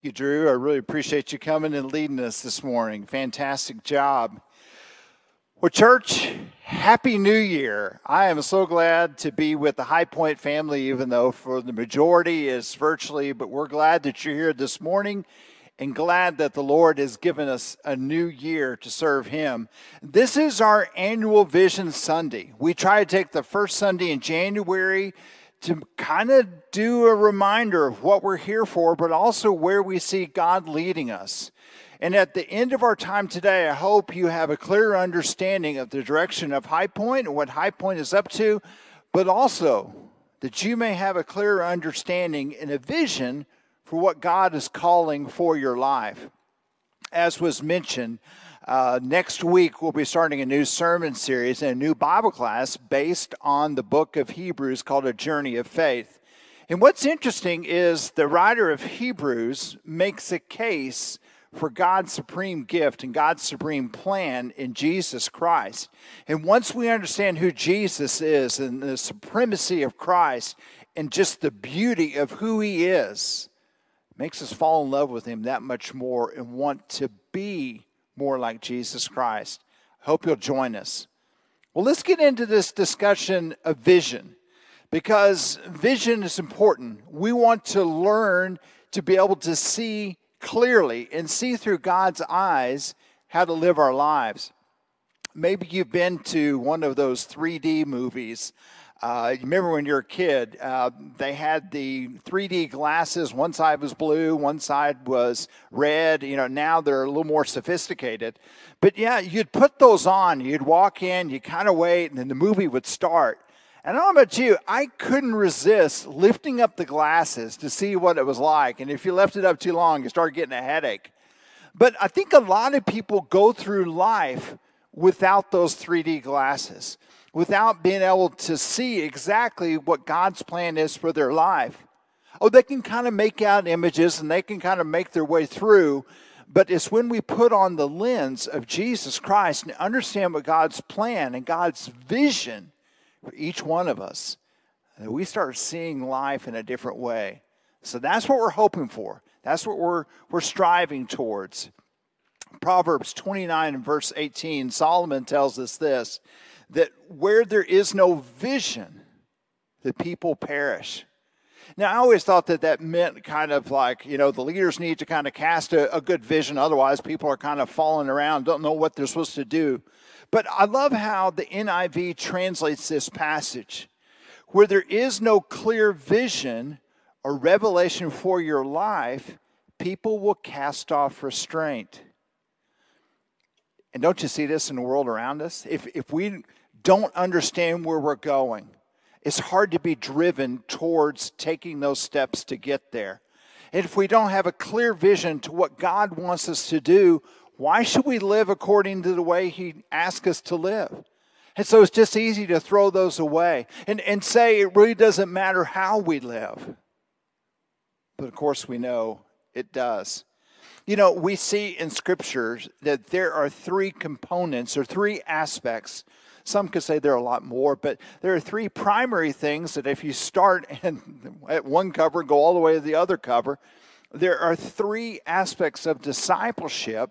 you, Drew. I really appreciate you coming and leading us this morning. Fantastic job. Well, church, Happy New Year. I am so glad to be with the High Pointe family, even though for the majority is virtually, but we're glad that you're here this morning and glad that the Lord has given us a new year to serve Him. This is our annual Vision Sunday. We try to take the first Sunday in January to kind of do a reminder of what we're here for, but also where we see God leading us. And at the end of our time today, I hope you have a clear understanding of the direction of High Pointe and what High Pointe is up to, but also that you may have a clear understanding and a vision for what God is calling for your life. As was mentioned, uh, next week, we'll be starting a new sermon series and a new Bible class based on the book of Hebrews called A Journey of Faith. And what's interesting is the writer of Hebrews makes a case for God's supreme gift and God's supreme plan in Jesus Christ. And once we understand who Jesus is and the supremacy of Christ and just the beauty of who he is, makes us fall in love with him that much more and want to be more like Jesus Christ. Hope you'll join us. Well, let's get into this discussion of vision because vision is important. We want to learn to be able to see clearly and see through God's eyes how to live our lives. Maybe you've been to one of those 3D movies uh, you remember when you were a kid, uh, they had the 3D glasses. One side was blue, one side was red. You know, now they're a little more sophisticated. But yeah, you'd put those on, you'd walk in, you kind of wait, and then the movie would start. And I don't know about you, I couldn't resist lifting up the glasses to see what it was like. And if you left it up too long, you start getting a headache. But I think a lot of people go through life without those 3D glasses without being able to see exactly what God's plan is for their life. Oh, they can kind of make out images and they can kind of make their way through, but it's when we put on the lens of Jesus Christ and understand what God's plan and God's vision for each one of us that we start seeing life in a different way. So that's what we're hoping for. That's what we're, we're striving towards. Proverbs 29 and verse 18, Solomon tells us this that where there is no vision, the people perish. Now, I always thought that that meant kind of like, you know, the leaders need to kind of cast a, a, good vision. Otherwise, people are kind of falling around, don't know what they're supposed to do. But I love how the NIV translates this passage. Where there is no clear vision or revelation for your life, people will cast off restraint. And don't you see this in the world around us? If, if we don't understand where we're going, it's hard to be driven towards taking those steps to get there. And if we don't have a clear vision to what God wants us to do, why should we live according to the way He asks us to live? And so it's just easy to throw those away and, and say it really doesn't matter how we live. But of course, we know it does. You know, we see in scriptures that there are three components or three aspects some could say there are a lot more, but there are three primary things that if you start at one cover go all the way to the other cover, there are three aspects of discipleship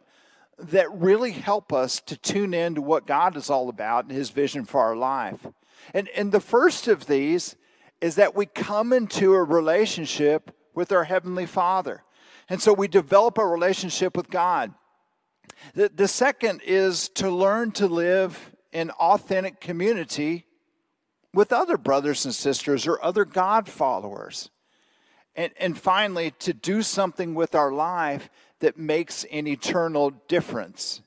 that really help us to tune in to what God is all about and his vision for our life. And, and the first of these is that we come into a relationship with our Heavenly Father. And so we develop a relationship with God. The, the second is to learn to live in authentic community with other brothers and sisters or other God followers. And, and finally, to do something with our life that makes an eternal difference.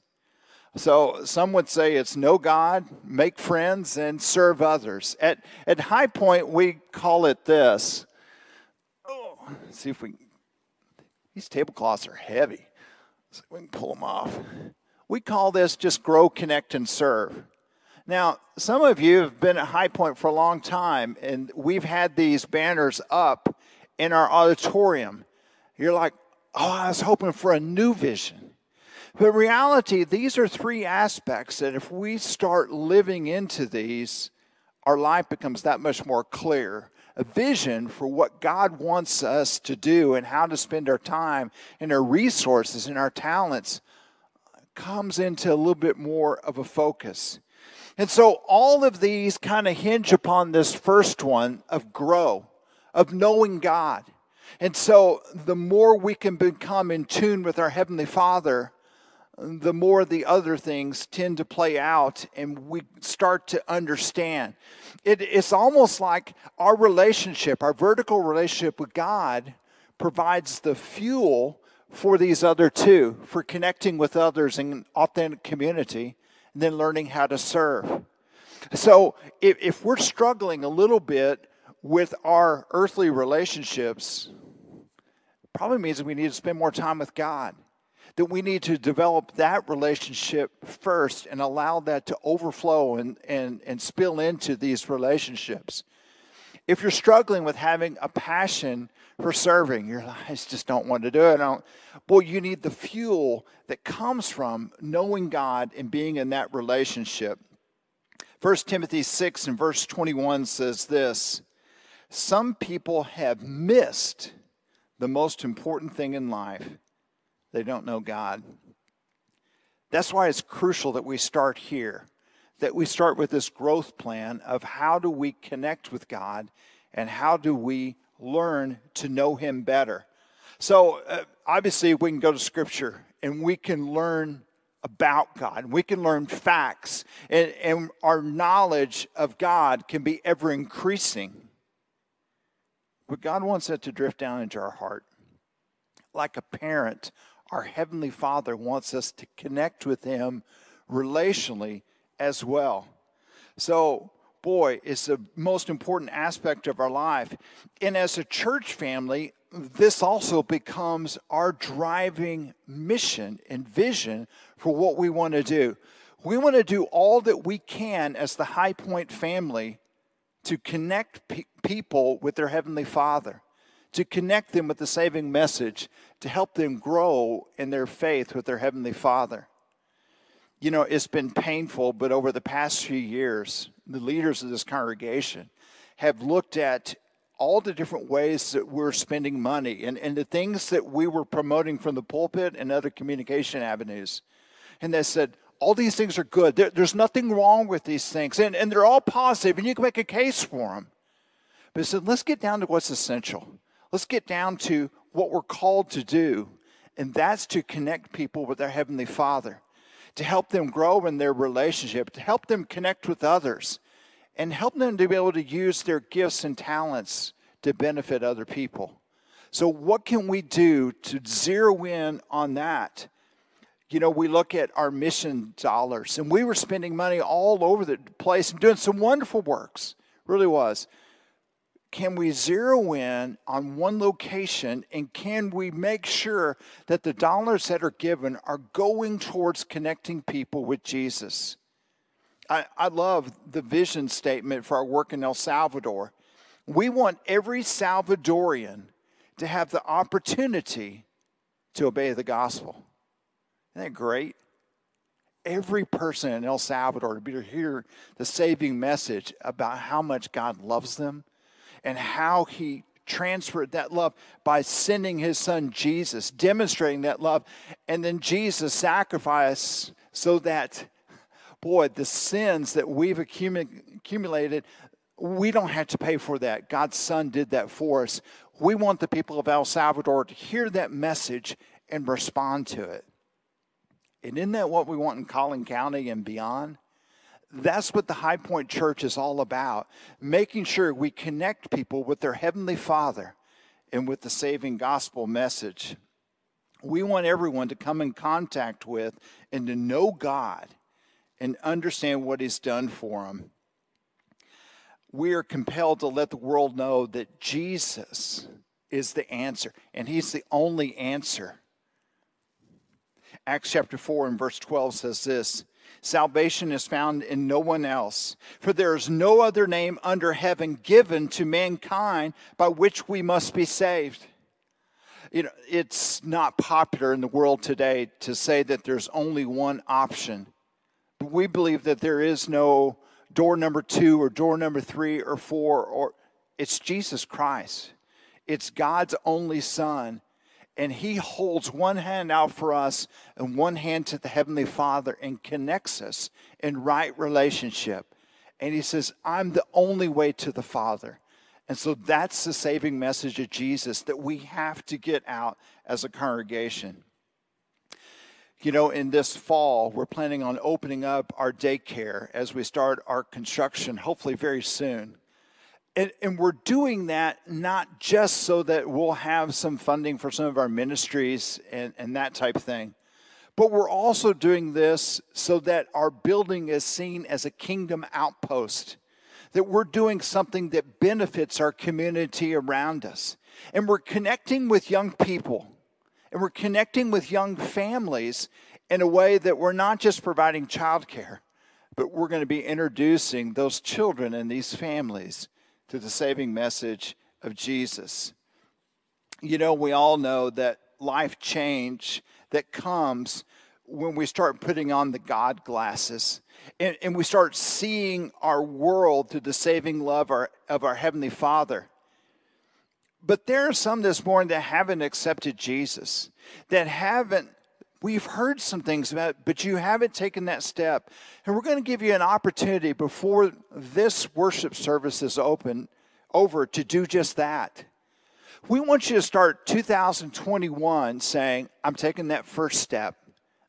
So some would say it's know God, make friends, and serve others. At, at High Pointe, we call it this. Oh, see if we, these tablecloths are heavy. So we can pull them off. We call this just grow, connect, and serve. Now, some of you have been at High Pointe for a long time, and we've had these banners up in our auditorium. You're like, oh, I was hoping for a new vision. But reality, these are three aspects that if we start living into these, our life becomes that much more clear. a vision for what God wants us to do and how to spend our time and our resources and our talents comes into a little bit more of a focus. And so all of these kind of hinge upon this first one of grow, of knowing God. And so the more we can become in tune with our Heavenly Father, the more the other things tend to play out and we start to understand. It, it's almost like our relationship, our vertical relationship with God, provides the fuel for these other two, for connecting with others in authentic community, and then learning how to serve. So if, if we're struggling a little bit with our earthly relationships, probably means that we need to spend more time with God that we need to develop that relationship first and allow that to overflow and, and, and spill into these relationships. If you're struggling with having a passion for serving, you're like, I just don't want to do it. I Boy, you need the fuel that comes from knowing God and being in that relationship. 1 Timothy 6 and verse 21 says this Some people have missed the most important thing in life they don't know God. That's why it's crucial that we start here, that we start with this growth plan of how do we connect with God and how do we learn to know Him better. So, uh, obviously, we can go to Scripture and we can learn about God. We can learn facts, and, and our knowledge of God can be ever increasing. But God wants that to drift down into our heart. Like a parent our Heavenly Father wants us to connect with Him relationally as well. So, boy, it's the most important aspect of our life. And as a church family, this also becomes our driving mission and vision for what we want to do. We want to do all that we can as the High Pointe family to connect pe- people with their Heavenly Father to connect them with the saving message, to help them grow in their faith with their Heavenly Father. You know, it's been painful, but over the past few years, the leaders of this congregation have looked at all the different ways that we're spending money and, and the things that we were promoting from the pulpit and other communication avenues. And they said, all these things are good. There, there's nothing wrong with these things. And, and they're all positive, and you can make a case for them. But said, let's get down to what's essential. Let's get down to what we're called to do, and that's to connect people with their Heavenly Father, to help them grow in their relationship, to help them connect with others, and help them to be able to use their gifts and talents to benefit other people. So, what can we do to zero in on that? You know, we look at our mission dollars, and we were spending money all over the place and doing some wonderful works. Really was can we zero in on one location and can we make sure that the dollars that are given are going towards connecting people with Jesus? I, I love the vision statement for our work in El Salvador. We want every Salvadorian to have the opportunity to obey the gospel. Isn't that great? Every person in El Salvador to be to hear the saving message about how much God loves them and how he transferred that love by sending his son Jesus, demonstrating that love, and then Jesus sacrificed so that, boy, the sins that we've accumulated, we don't have to pay for that. God's son did that for us. We want the people of El Salvador to hear that message and respond to it. And isn't that what we want in Collin County and beyond? That's what the High Pointe Church is all about making sure we connect people with their Heavenly Father and with the saving gospel message. We want everyone to come in contact with and to know God and understand what He's done for them. We are compelled to let the world know that Jesus is the answer, and He's the only answer. Acts chapter 4 and verse 12 says this Salvation is found in no one else, for there is no other name under heaven given to mankind by which we must be saved. You know, it's not popular in the world today to say that there's only one option. But we believe that there is no door number two or door number three or four or It's Jesus Christ. It's God's only Son. And He holds one hand out for us and one hand to the Heavenly Father and connects us in right relationship. And He says, I'm the only way to the Father. And so that's the saving message of Jesus that we have to get out as a congregation. You know, in this fall, we're planning on opening up our daycare as we start our construction, hopefully very soon. And, and, we're doing that not just so that we'll have some funding for some of our ministries and, and that type thing, but we're also doing this so that our building is seen as a kingdom outpost, that we're doing something that benefits our community around us. And we're connecting with young people and we're connecting with young families in a way that we're not just providing childcare, but we're going to be introducing those children and these families to the saving message of Jesus. You know, we all know that life change that comes when we start putting on the God glasses and, and we start seeing our world through the saving love our, of our Heavenly Father. But there are some this morning that haven't accepted Jesus, that haven't, we've heard some things about, but you haven't taken that step. And we're going to give you an opportunity before this worship service is open, over to do just that. We want you to start 2021 saying, I'm taking that first step.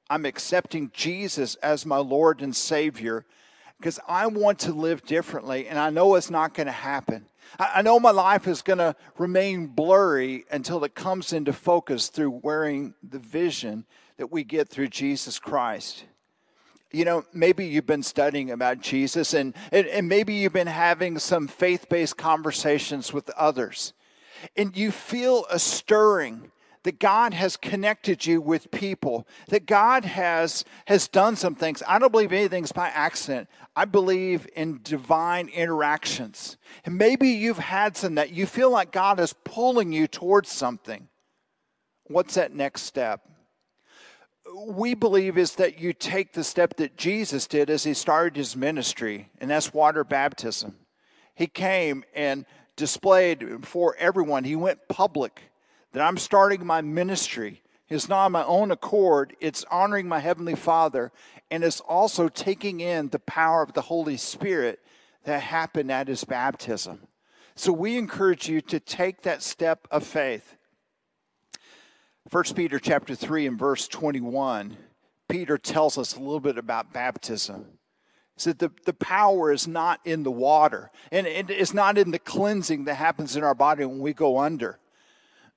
I'm accepting Jesus as my Lord and Savior because I want to live differently, and I know it's not going to happen. I know my life is going to remain blurry until it comes into focus through wearing the vision that we get through Jesus Christ. You know, maybe you've been studying about Jesus and, and, and maybe you've been having some faith based conversations with others, and you feel a stirring that God has connected you with people, that God has, has done some things. I don't believe anything's by accident. I believe in divine interactions. And maybe you've had some that you feel like God is pulling you towards something. What's that next step? We believe is that you take the step that Jesus did as he started his ministry, and that's water baptism. He came and displayed for everyone, he went public that I'm starting my ministry It's not on my own accord, it's honoring my Heavenly Father, and it's also taking in the power of the Holy Spirit that happened at his baptism. So we encourage you to take that step of faith. 1 Peter chapter 3 and verse 21, Peter tells us a little bit about baptism. He said the, the power is not in the water, and it is not in the cleansing that happens in our body when we go under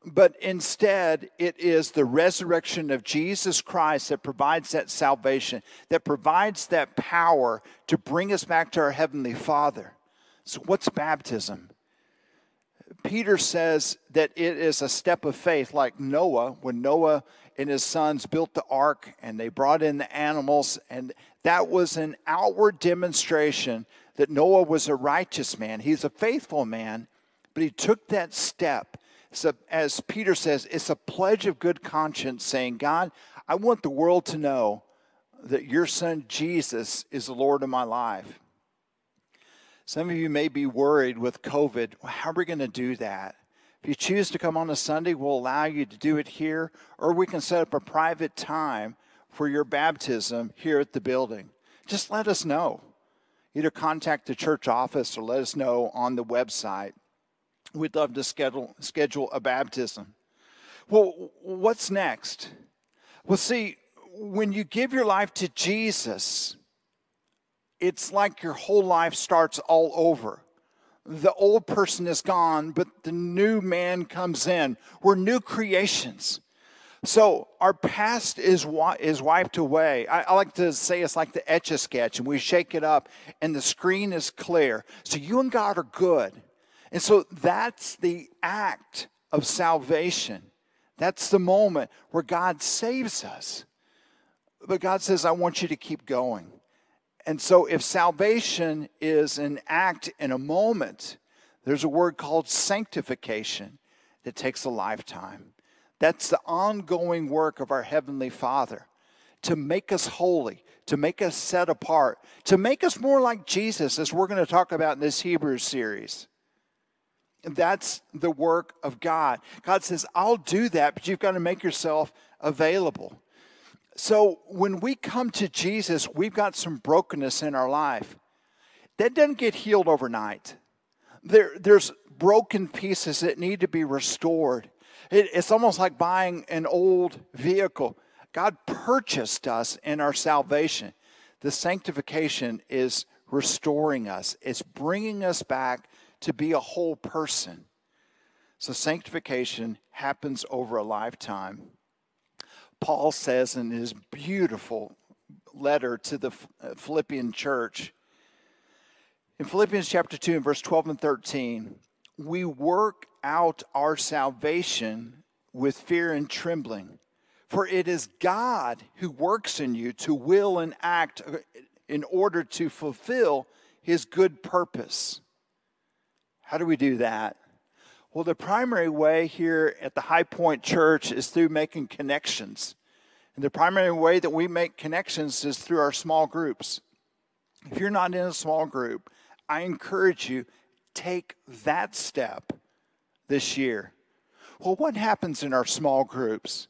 but instead it is the resurrection of Jesus Christ that provides that salvation, that provides that power to bring us back to our Heavenly Father. So, what's baptism? Peter says that it is a step of faith, like Noah, when Noah and his sons built the ark and they brought in the animals, and that was an outward demonstration that Noah was a righteous man. He's a faithful man, but he took that step so, as Peter says, it's a pledge of good conscience saying, God, I want the world to know that your son Jesus is the Lord of my life. Some of you may be worried with COVID. Well, how are we going to do that? If you choose to come on a Sunday, we'll allow you to do it here, or we can set up a private time for your baptism here at the building. Just let us know. Either contact the church office or let us know on the website we'd love to schedule, schedule a baptism. Well, what's next? Well, see, when you give your life to Jesus, it's like your whole life starts all over. The old person is gone, but the new man comes in. We're new creations. So our past is is wiped away. I, I, like to say it's like the etch a sketch, and we shake it up, and the screen is clear. So you and God are good. And so that's the act of salvation. That's the moment where God saves us. But God says, I want you to keep going. And so if salvation is an act in a moment, there's a word called sanctification that takes a lifetime. That's the ongoing work of our Heavenly Father to make us holy, to make us set apart, to make us more like Jesus, as we're going to talk about in this Hebrews series. That's the work of God. God says, I'll do that, but you've got to make yourself available. So when we come to Jesus, we've got some brokenness in our life. That doesn't get healed overnight. There, there's broken pieces that need to be restored. It, it's almost like buying an old vehicle. God purchased us in our salvation. The sanctification is restoring us, it's bringing us back to be a whole person. So, sanctification happens over a lifetime. Paul says in his beautiful letter to the uh, Philippian church, in Philippians chapter 2 and verse 12 and 13, we work out our salvation with fear and trembling. For it is God who works in you to will and act in order to fulfill his good purpose. How do we do that? Well, the primary way here at the High Pointe Church is through making connections. And the primary way that we make connections is through our small groups. If you're not in a small group, I encourage you take that step this year. Well, what happens in our small groups?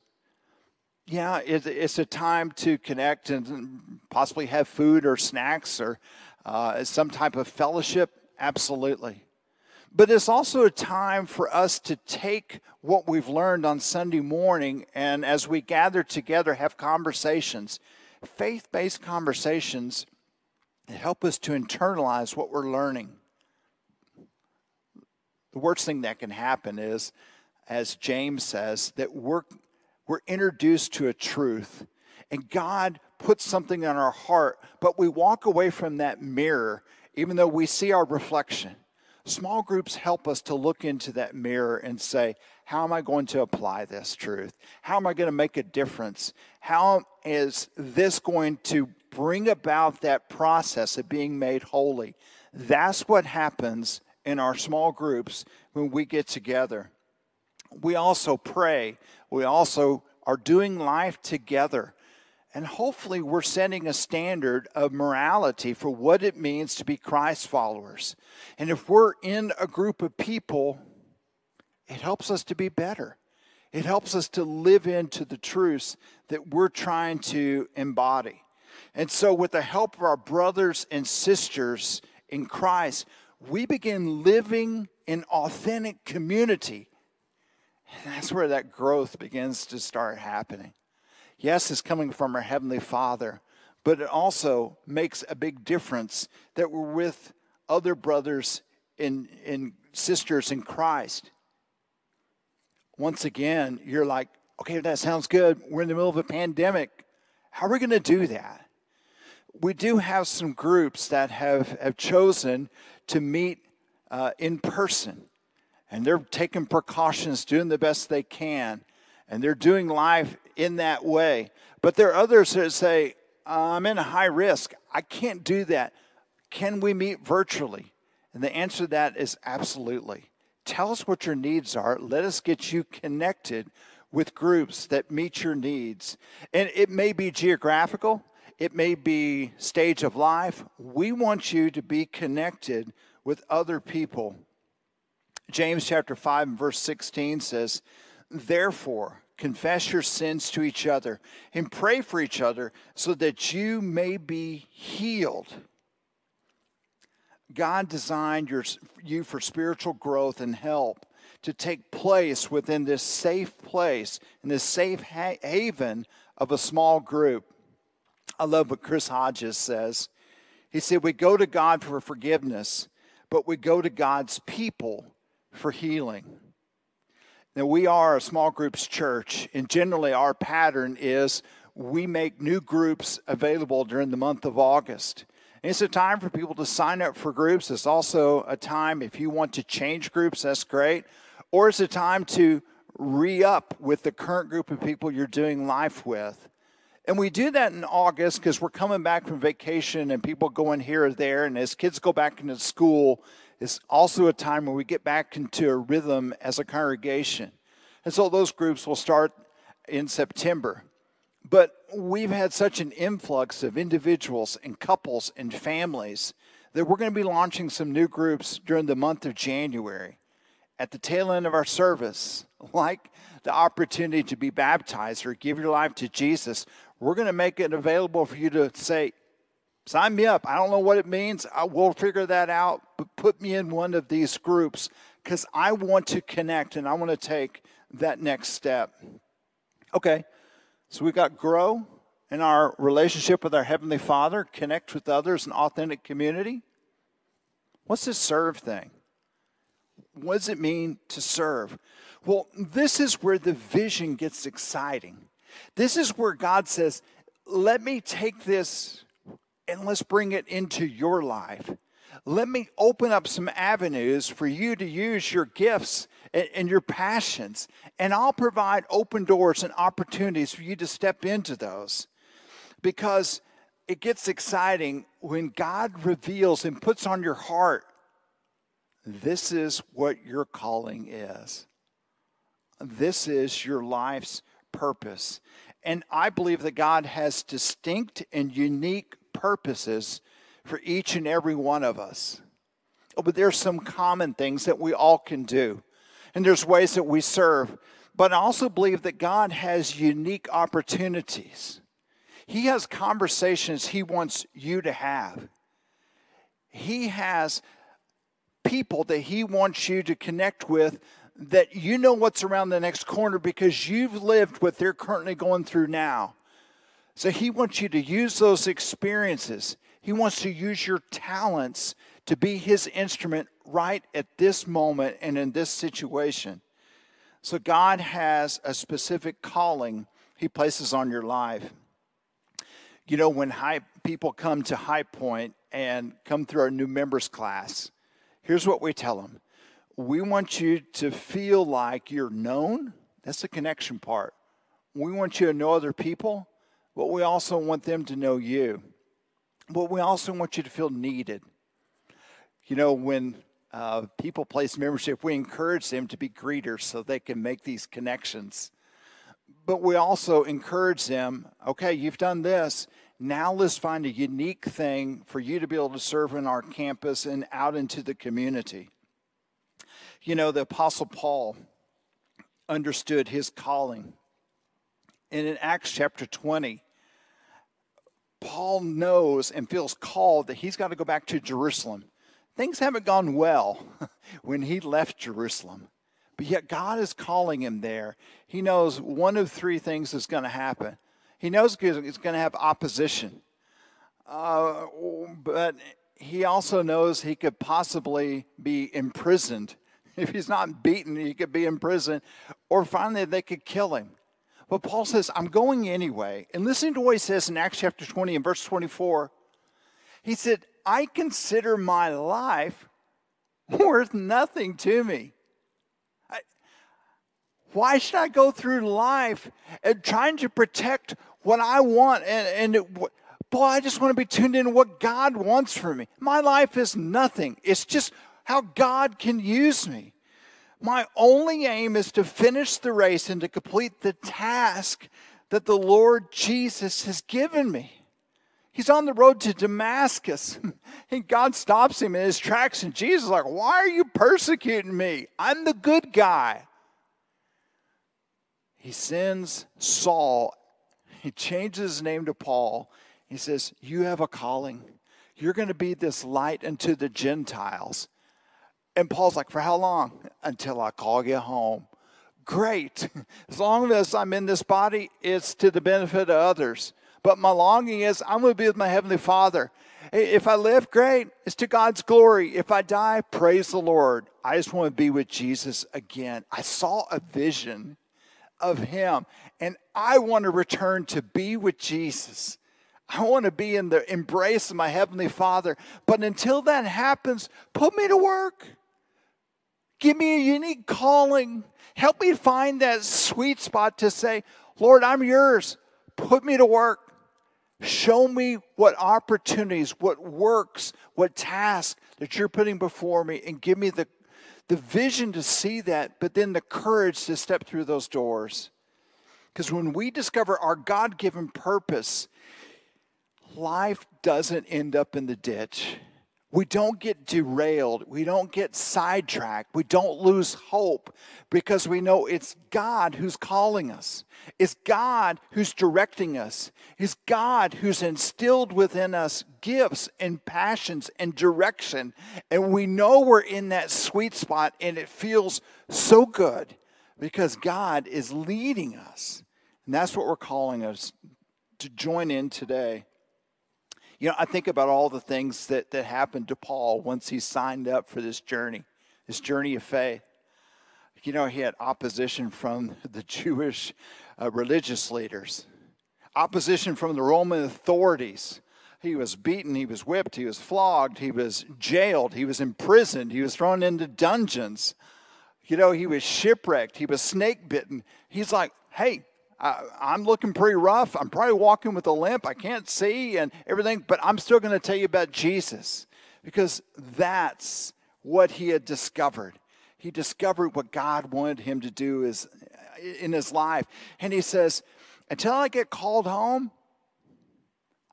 Yeah, it's a time to connect and possibly have food or snacks or uh, some type of fellowship. Absolutely. But it's also a time for us to take what we've learned on Sunday morning and as we gather together, have conversations, faith based conversations that help us to internalize what we're learning. The worst thing that can happen is, as James says, that we're we're introduced to a truth and God puts something in our heart, but we walk away from that mirror even though we see our reflection. Small groups help us to look into that mirror and say, How am I going to apply this truth? How am I going to make a difference? How is this going to bring about that process of being made holy? That's what happens in our small groups when we get together. We also pray we also are doing life together. And hopefully, we're setting a standard of morality for what it means to be Christ followers. And if we're in a group of people, it helps us to be better. It helps us to live into the truths that we're trying to embody. And so, with the help of our brothers and sisters in Christ, we begin living in authentic community and that's where that growth begins to start happening. Yes, it's coming from our Heavenly Father, but it also makes a big difference that we're with other brothers and, and sisters in Christ. Once again, you're like, okay, that sounds good. We're in the middle of a pandemic. How are we going to do that? We do have some groups that have, have chosen to meet uh, in person and they're taking precautions, doing the best they can, and they're doing life in that way. But there are others that say, I'm in high risk. I can't do that. Can we meet virtually? And the answer to that is absolutely. Tell us what your needs are. Let us get you connected with groups that meet your needs. And it may be geographical, it may be stage of life. We want you to be connected with other people James chapter 5 and verse 16 says, Therefore, confess your sins to each other and pray for each other so that you may be healed. God designed your, you for spiritual growth and help to take place within this safe place, in this safe ha- haven of a small group. I love what Chris Hodges says. He said, We go to God for forgiveness, but we go to God's people for healing. Now, we are a small groups church, and generally our pattern is we make new groups available during the month of August. And it's a time for people to sign up for groups. It's also a time, if you want to change groups, that's great. Or it's a time to re up with the current group of people you're doing life with. And we do that in August because we're coming back from vacation and people going here or there. And as kids go back into school, it's also a time when we get back into a rhythm as a congregation. And so those groups will start in September. But we've had such an influx of individuals and couples and families that we're going to be launching some new groups during the month of January. at the tail end of our service, like the opportunity to be baptized or give your life to Jesus, we're going to make it available for you to say, Sign me up. I don't know what it means. I will figure that out, but put me in one of these groups because I want to connect and I want to take that next step. Okay, so we've got grow in our relationship with our Heavenly Father, connect with others in authentic community. What's this serve thing? What does it mean to serve? Well, this is where the vision gets exciting. This is where God says, let me take this and let's bring it into your life. Let me open up some avenues for you to use your gifts and, and, your passions, and I'll provide open doors and opportunities for you to step into those. Because it gets exciting when God reveals and puts on your heart this is what your calling is. This is your life's purpose. And I believe that God has distinct and unique purposes for each and every one of us. Oh, but there's some common things that we all can do, and there's ways that we serve. But I also believe that God has unique opportunities. He has conversations He wants you to have. He has people that He wants you to connect with that you know what's around the next corner because you've lived what they're currently going through now. So he wants you to use those experiences. He wants to use your talents to be his instrument right at this moment and in this situation. So God has a specific calling he places on your life. You know, when high people come to High Pointe and come through our new members class, here's what we tell them. We want you to feel like you're known. That's the connection part. We want you to know other people but we also want them to know you. But we also want you to feel needed. You know, when uh, people place membership, we encourage them to be greeters so they can make these connections. But we also encourage them okay, you've done this. Now let's find a unique thing for you to be able to serve in our campus and out into the community. You know, the Apostle Paul understood his calling. And in Acts chapter 20, Paul knows and feels called that he's got to go back to Jerusalem. Things haven't gone well when he left Jerusalem, but yet God is calling him there. He knows one of three things is going to happen. He knows he's going to have opposition, uh, but he also knows he could possibly be imprisoned. If he's not beaten, he could be imprisoned, or finally they could kill him. But Paul says, I'm going anyway. And listen to what he says in Acts chapter 20 and verse 24. He said, I consider my life worth nothing to me. I, why should I go through life and trying to protect what I want? And, and it, boy, I just want to be tuned in to what God wants for me. My life is nothing, it's just how God can use me. My only aim is to finish the race and to complete the task that the Lord Jesus has given me. He's on the road to Damascus, and God stops him in his tracks, and Jesus is like, Why are you persecuting me? I'm the good guy. He sends Saul, he changes his name to Paul. He says, You have a calling. You're going to be this light unto the Gentiles. And Paul's like, For how long? Until I call you home. Great. As long as I'm in this body, it's to the benefit of others. But my longing is I'm going to be with my Heavenly Father. If I live, great. It's to God's glory. If I die, praise the Lord. I just want to be with Jesus again. I saw a vision of Him, and I want to return to be with Jesus. I want to be in the embrace of my Heavenly Father. But until that happens, put me to work. Give me a unique calling. Help me find that sweet spot to say, Lord, I'm yours. Put me to work. Show me what opportunities, what works, what tasks that you're putting before me, and give me the, the vision to see that, but then the courage to step through those doors. Because when we discover our God given purpose, life doesn't end up in the ditch we don't get derailed. We don't get sidetracked. We don't lose hope because we know it's God who's calling us. It's God who's directing us. It's God who's instilled within us gifts and passions and direction. And we know we're in that sweet spot and it feels so good because God is leading us. And that's what we're calling us to join in today. You know, I think about all the things that, that happened to Paul once he signed up for this journey, this journey of faith. You know, he had opposition from the Jewish uh, religious leaders, opposition from the Roman authorities. He was beaten, he was whipped, he was flogged, he was jailed, he was imprisoned, he was thrown into dungeons. You know, he was shipwrecked, he was snake bitten. He's like, hey, I, am looking pretty rough. I'm probably walking with a limp. I can't see and everything, but I'm still going to tell you about Jesus because that's what he had discovered. He discovered what God wanted him to do is in his life. And he says, until I get called home,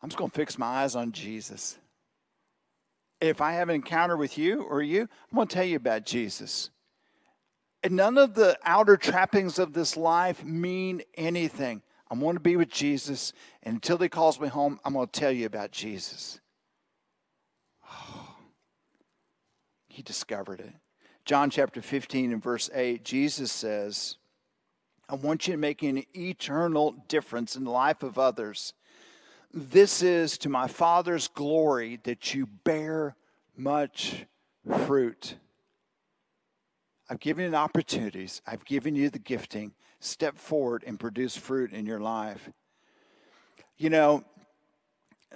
I'm just going to fix my eyes on Jesus. If I have an encounter with you or you, I'm going to tell you about Jesus. And none of the outer trappings of this life mean anything. I'm going to be with Jesus, and until he calls me home, I'm going to tell you about Jesus. Oh, he discovered it. John chapter 15 and verse 8, Jesus says, I want you to make an eternal difference in the life of others. This is to my Father's glory that you bear much fruit. I've given you opportunities. I've given you the gifting. Step forward and produce fruit in your life. You know,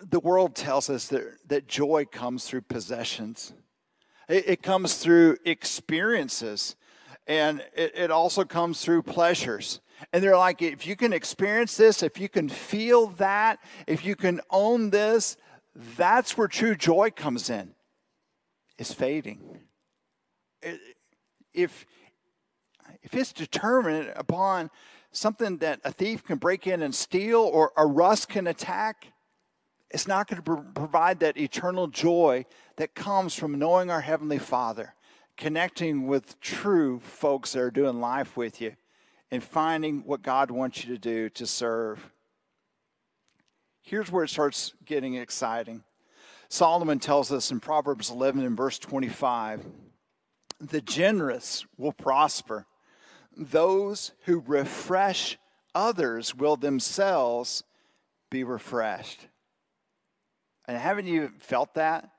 the world tells us that, that joy comes through possessions, it, it comes through experiences, and it, it also comes through pleasures. And they're like, if you can experience this, if you can feel that, if you can own this, that's where true joy comes in. It's fading. It, if if it's determined upon something that a thief can break in and steal or a rust can attack, it's not going to provide that eternal joy that comes from knowing our Heavenly Father, connecting with true folks that are doing life with you, and finding what God wants you to do to serve. Here's where it starts getting exciting. Solomon tells us in Proverbs 11 and verse 25 the generous will prosper. Those who refresh others will themselves be refreshed. And haven't you felt that?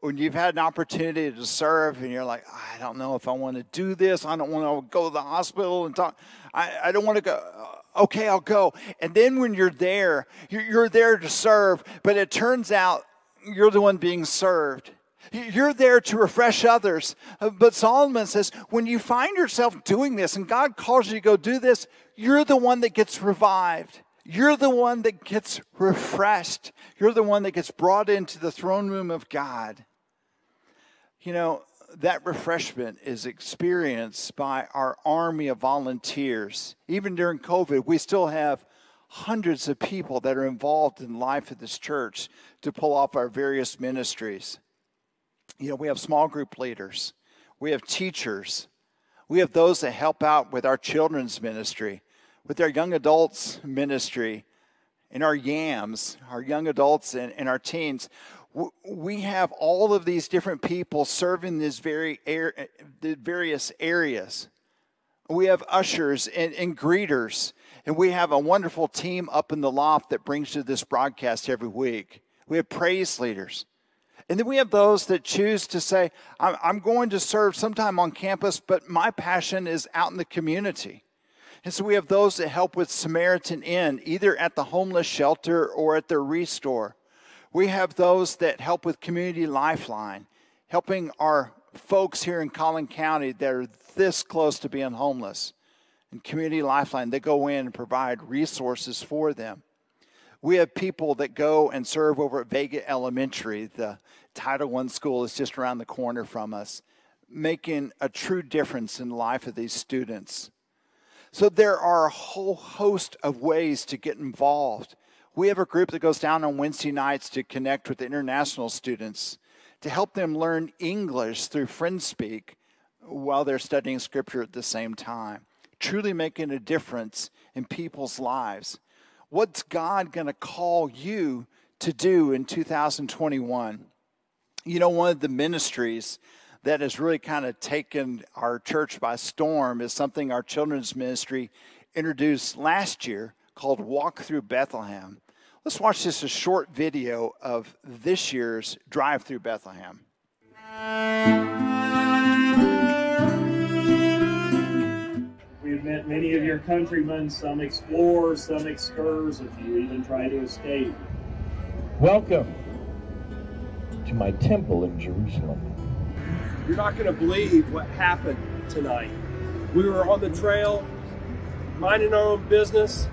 When you've had an opportunity to serve and you're like, I don't know if I want to do this. I don't want to go to the hospital and talk. I, I don't want to go. Uh, okay, I'll go. And then when you're there, you're, you're there to serve, but it turns out you're the one being served. You're there to refresh others. Uh, but Solomon says, when you find yourself doing this and God calls you to go do this, you're the one that gets revived. You're the one that gets refreshed. You're the one that gets brought into the throne room of God. You know, that refreshment is experienced by our army of volunteers. Even during COVID, we still have hundreds of people that are involved in life of this church to pull off our various ministries you know, we have small group leaders, we have teachers, we have those that help out with our children's ministry, with our young adults ministry, in our YAMS, our young adults and, and our teens. We have all of these different people serving these very air, the various areas. We have ushers and, and greeters, and we have a wonderful team up in the loft that brings you this broadcast every week. We have praise leaders. And then we have those that choose to say, I'm going to serve sometime on campus, but my passion is out in the community. And so we have those that help with Samaritan Inn, either at the homeless shelter or at their restore. We have those that help with Community Lifeline, helping our folks here in Collin County that are this close to being homeless. And Community Lifeline, they go in and provide resources for them. We have people that go and serve over at Vega Elementary. The Title I school is just around the corner from us, making a true difference in the life of these students. So there are a whole host of ways to get involved. We have a group that goes down on Wednesday nights to connect with the international students, to help them learn English through FriendSpeak while they're studying scripture at the same time, truly making a difference in people's lives. What's God going to call you to do in 2021? You know, one of the ministries that has really kind of taken our church by storm is something our children's ministry introduced last year called Walk Through Bethlehem. Let's watch just a short video of this year's Drive Through Bethlehem. We've met many of your countrymen, some explore, some excurs, a few even try to escape. Welcome to my temple in Jerusalem. You're not going to believe what happened tonight. We were on the trail, minding our own business,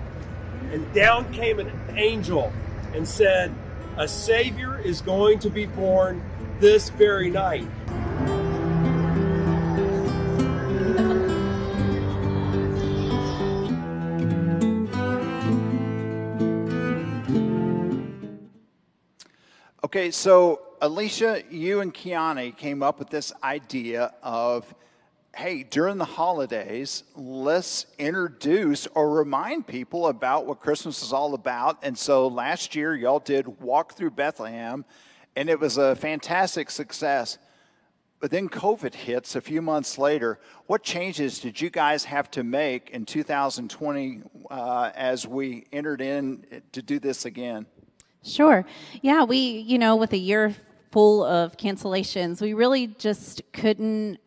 and down came an angel and said, A Savior is going to be born this very night. Okay, so Alicia, you and Kiani came up with this idea of hey, during the holidays, let's introduce or remind people about what Christmas is all about. And so last year, y'all did Walk Through Bethlehem, and it was a fantastic success. But then COVID hits a few months later. What changes did you guys have to make in 2020 uh, as we entered in to do this again? Sure. Yeah, we, you know, with a year full of cancellations, we really just couldn't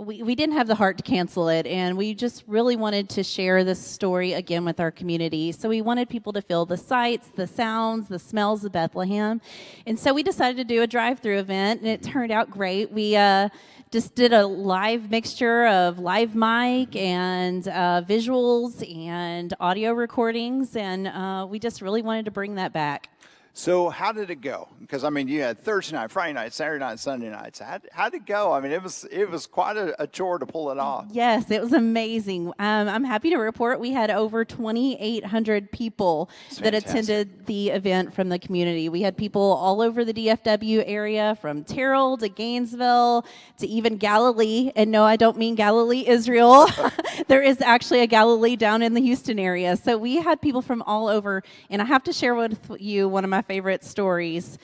we, we didn't have the heart to cancel it, and we just really wanted to share this story again with our community. So we wanted people to feel the sights, the sounds, the smells of Bethlehem. And so we decided to do a drive through event, and it turned out great. We uh, just did a live mixture of live mic and uh, visuals and audio recordings, and uh, we just really wanted to bring that back. So how did it go? Because I mean, you had Thursday night, Friday night, Saturday night, Sunday nights. How, how did it go? I mean, it was it was quite a, a chore to pull it off. Yes, it was amazing. Um, I'm happy to report we had over 2,800 people that attended the event from the community. We had people all over the DFW area, from Terrell to Gainesville to even Galilee. And no, I don't mean Galilee, Israel. there is actually a Galilee down in the Houston area. So we had people from all over. And I have to share with you one of my favorite stories.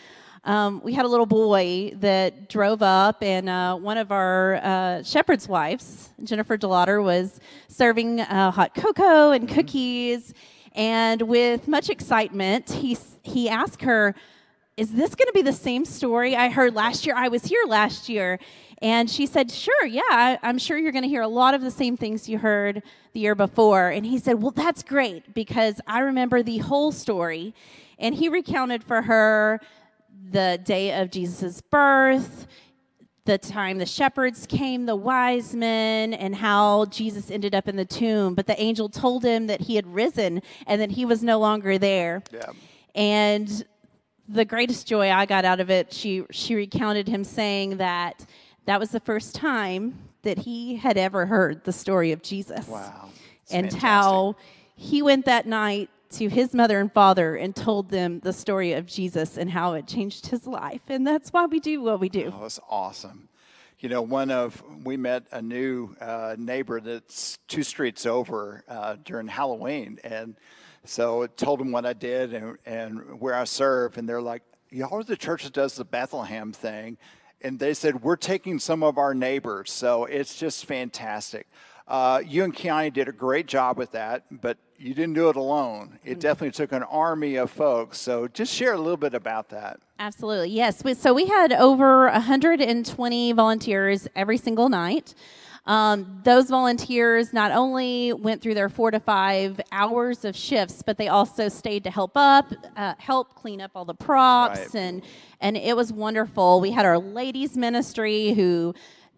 Um, we had a little boy that drove up, and uh, one of our uh, shepherd's wives, Jennifer DeLauder, was serving uh, hot cocoa and mm-hmm. cookies. And with much excitement, he, he asked her, Is this going to be the same story I heard last year? I was here last year. And she said, Sure, yeah, I, am sure you're going to hear a lot of the same things you heard the year before. And he said, Well, that's great because I remember the whole story. And he recounted for her the day of Jesus' birth, the time the shepherds came, the wise men, and how Jesus ended up in the tomb. But the angel told him that he had risen and that he was no longer there. Yeah. And the greatest joy I got out of it, she, she recounted him saying that that was the first time that he had ever heard the story of Jesus. Wow. and fantastic. how he went that night to his mother and father and told them the story of Jesus and how it changed his life. And that's why we do what we do. Oh, that's awesome. You know, one of, we met a new uh, neighbor that's two streets over uh, during Halloween. And so I told them what I did and, and where I serve. And they're like, y'all are the church that does the Bethlehem thing. And they said, we're taking some of our neighbors. So it's just fantastic. Uh, you and Kiani did a great job with that, but you didn't do it alone. It mm-hmm. definitely took an army of folks. So just share a little bit about that. Absolutely. Yes. So we had over 120 volunteers every single night. Um, those volunteers not only went through their four to five hours of shifts, but they also stayed to help up, uh, help clean up all the props, right. and and it was wonderful. We had our ladies ministry who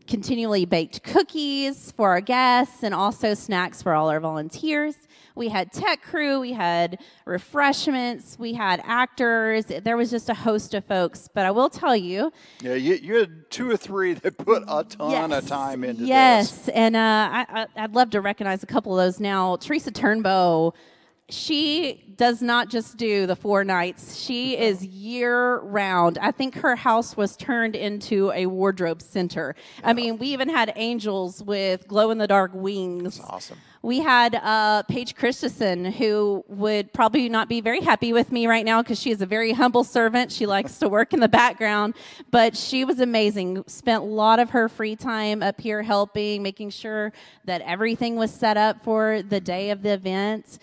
continually baked cookies for our guests and also snacks for all our volunteers. We had tech crew, we had refreshments, we had actors. There was just a host of folks. But I will tell you. Yeah, you, you had two or three that put a ton yes, of time into yes. this. Yes, and uh, I, would love to recognize a couple of those now. Teresa Turnbow she does not just do the four nights. She is year round. I think her house was turned into a wardrobe center. I mean, we even had angels with glow in the dark wings. That's awesome. We had uh, Paige Christensen, who would probably not be very happy with me right now because she is a very humble servant. She likes to work in the background, but she was amazing. Spent a lot of her free time up here helping, making sure that everything was set up for the day of the event.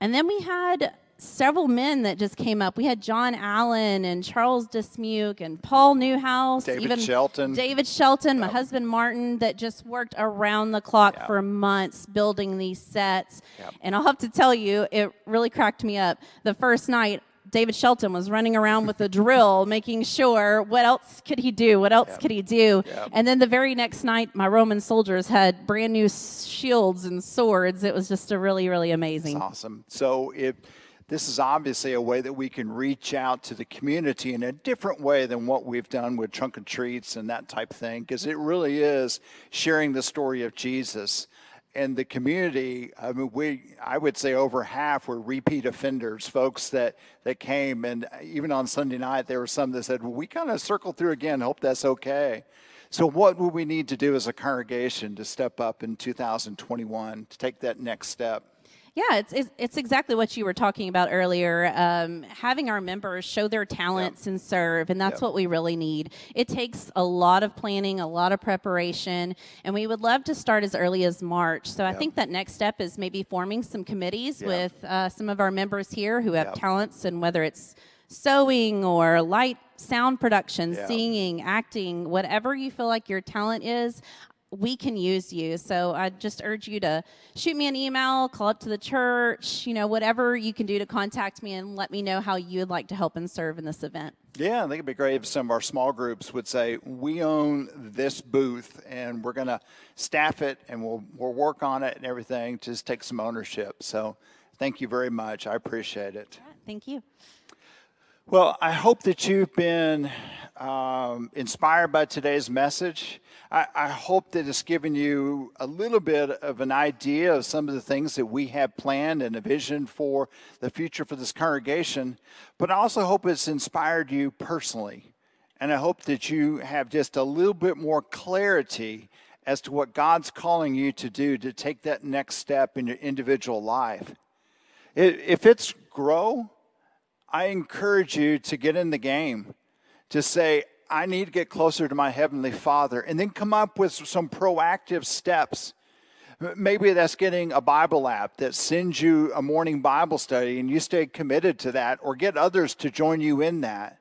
And then we had several men that just came up. We had John Allen and Charles Dismuke and Paul Newhouse, David even Shelton. David Shelton, my husband Martin, that just worked around the clock Yep. for months building these sets. Yep. And I'll have to tell you, it really cracked me up. The first night, David Shelton was running around with a drill, making sure what else could he do? What else Yep. could he do? Yep. And then the very next night, my Roman soldiers had brand new shields and swords. It was just a really, really amazing. It's awesome. So it, this is obviously a way that we can reach out to the community in a different way than what we've done with trunk and treats and that type of thing, because it really is sharing the story of Jesus. And the community, I mean, we, I would say over half were repeat offenders, folks that, that came. And even on Sunday night, there were some that said, well, we kind of circled through again, hope that's okay. So, what would we need to do as a congregation to step up in 2021 to take that next step? Yeah, it's, it's it's exactly what you were talking about earlier. Um, having our members show their talents and serve, and that's what we really need. It takes a lot of planning, a lot of preparation, and we would love to start as early as March. So I think that next step is maybe forming some committees with uh, some of our members here who have talents, and whether it's sewing or light sound production, Yeah. singing, acting, whatever you feel like your talent is, we can use you. So I just urge you to shoot me an email, call up to the church, you know, whatever you can do to contact me and let me know how you'd like to help and serve in this event. Yeah, I think it'd be great if some of our small groups would say, "We own this booth, and we're going to staff it, and we'll we'll work on it and everything. Just take some ownership." So, thank you very much. I appreciate it. Thank you. Well, I hope that you've been um, inspired by today's message. I, I hope that it's given you a little bit of an idea of some of the things that we have planned and a vision for the future for this congregation. But I also hope it's inspired you personally. And I hope that you have just a little bit more clarity as to what God's calling you to do to take that next step in your individual life. If it's grow, I encourage you to get in the game, to say, I need to get closer to my Heavenly Father, and then come up with some proactive steps. Maybe that's getting a Bible app that sends you a morning Bible study and you stay committed to that, or get others to join you in that.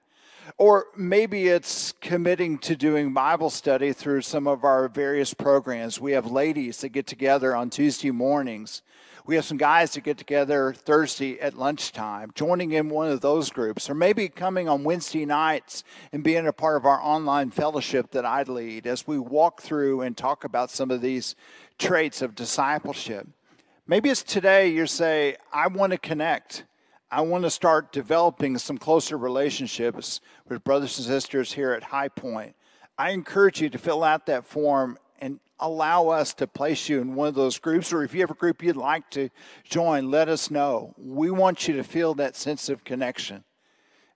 Or maybe it's committing to doing Bible study through some of our various programs. We have ladies that get together on Tuesday mornings. We have some guys that get together Thursday at lunchtime, joining in one of those groups, or maybe coming on Wednesday nights and being a part of our online fellowship that I lead as we walk through and talk about some of these traits of discipleship. Maybe it's today you say, I want to connect. I want to start developing some closer relationships with brothers and sisters here at High Pointe. I encourage you to fill out that form allow us to place you in one of those groups, or if you have a group you'd like to join, let us know. We want you to feel that sense of connection.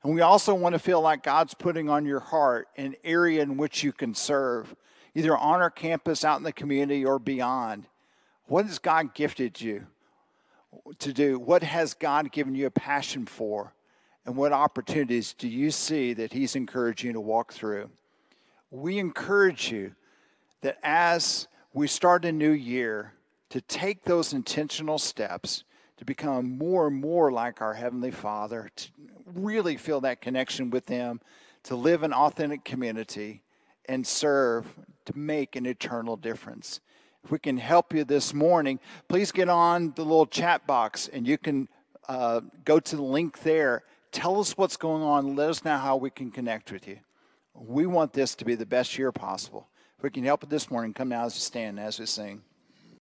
And we also want to feel like God's putting on your heart an area in which you can serve, either on our campus, out in the community, or beyond. What has God gifted you to do? What has God given you a passion for? And what opportunities do you see that He's encouraging you to walk through? We encourage you that as we start a new year, to take those intentional steps to become more and more like our Heavenly Father, to really feel that connection with Him, to live an authentic community and serve to make an eternal difference. If we can help you this morning, please get on the little chat box and you can uh, go to the link there. Tell us what's going on. Let us know how we can connect with you. We want this to be the best year possible. We can help it this morning, come now as we stand as we sing.